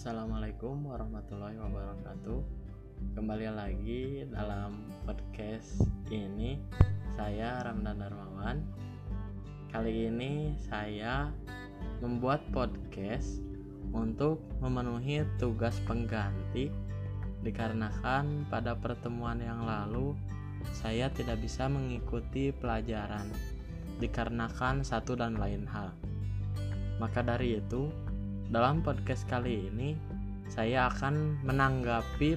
Assalamualaikum warahmatullahi wabarakatuh. Kembali lagi dalam podcast ini saya Ramdan Darmawan. Kali ini saya membuat podcast untuk memenuhi tugas pengganti dikarenakan pada pertemuan yang lalu saya tidak bisa mengikuti pelajaran dikarenakan satu dan lain hal. Maka dari itu, dalam podcast kali ini saya akan menanggapi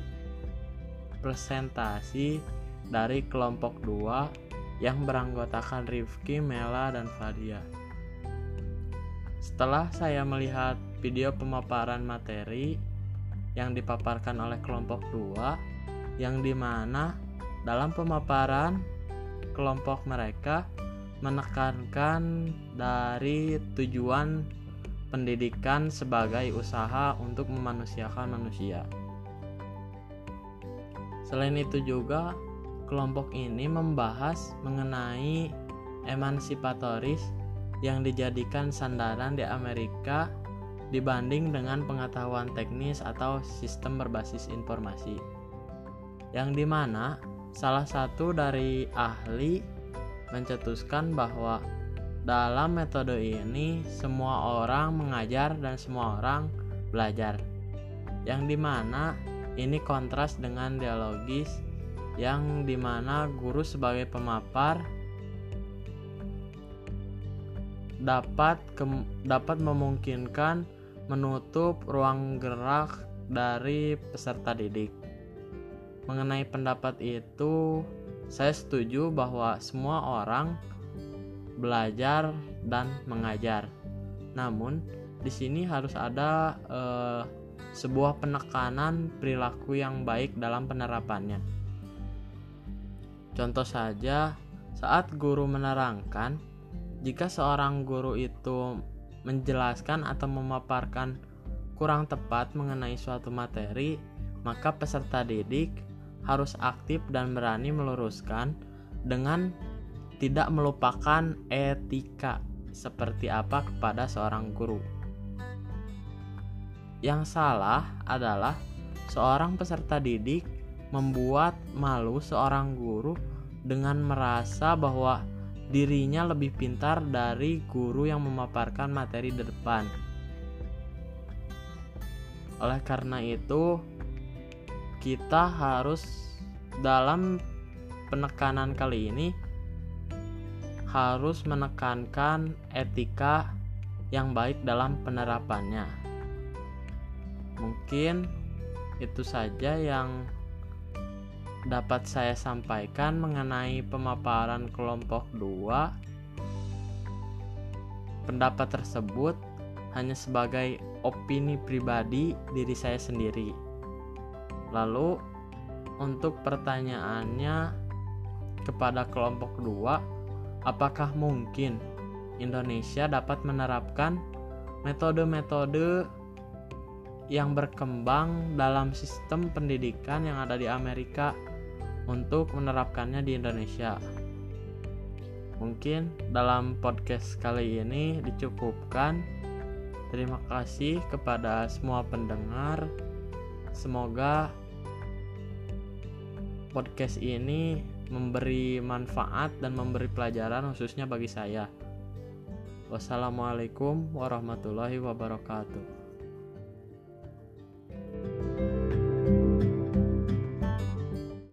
presentasi dari kelompok 2 yang beranggotakan Rifki, Mela, dan Fadia. Setelah saya melihat video pemaparan materi yang dipaparkan oleh kelompok 2 yang di mana dalam pemaparan kelompok mereka menekankan dari tujuan pendidikan sebagai usaha untuk memanusiakan manusia. Selain itu juga kelompok ini membahas mengenai emansipatoris yang dijadikan sandaran di Amerika dibanding dengan pengetahuan teknis atau sistem berbasis informasi. Yang di mana salah satu dari ahli mencetuskan bahwa dalam metode ini semua orang mengajar dan semua orang belajar. Yang di mana ini kontras dengan dialogis yang di mana guru sebagai pemapar dapat ke, dapat memungkinkan menutup ruang gerak dari peserta didik. Mengenai pendapat itu, saya setuju bahwa semua orang belajar dan mengajar. Namun, di sini harus ada eh, sebuah penekanan perilaku yang baik dalam penerapannya. Contoh saja, saat guru menerangkan, jika seorang guru itu menjelaskan atau memaparkan kurang tepat mengenai suatu materi, maka peserta didik harus aktif dan berani meluruskan dengan tidak melupakan etika seperti apa kepada seorang guru. Yang salah adalah seorang peserta didik membuat malu seorang guru dengan merasa bahwa dirinya lebih pintar dari guru yang memaparkan materi di depan. Oleh karena itu, kita harus dalam penekanan kali ini harus menekankan etika yang baik dalam penerapannya. Mungkin itu saja yang dapat saya sampaikan mengenai pemaparan kelompok 2. Pendapat tersebut hanya sebagai opini pribadi diri saya sendiri. Lalu untuk pertanyaannya kepada kelompok 2, apakah mungkin Indonesia dapat menerapkan metode-metode yang berkembang dalam sistem pendidikan yang ada di Amerika untuk menerapkannya di Indonesia? Mungkin dalam podcast kali ini dicukupkan. Terima kasih kepada semua pendengar. Semoga podcast ini memberi manfaat dan memberi pelajaran khususnya bagi saya. Wassalamualaikum warahmatullahi wabarakatuh.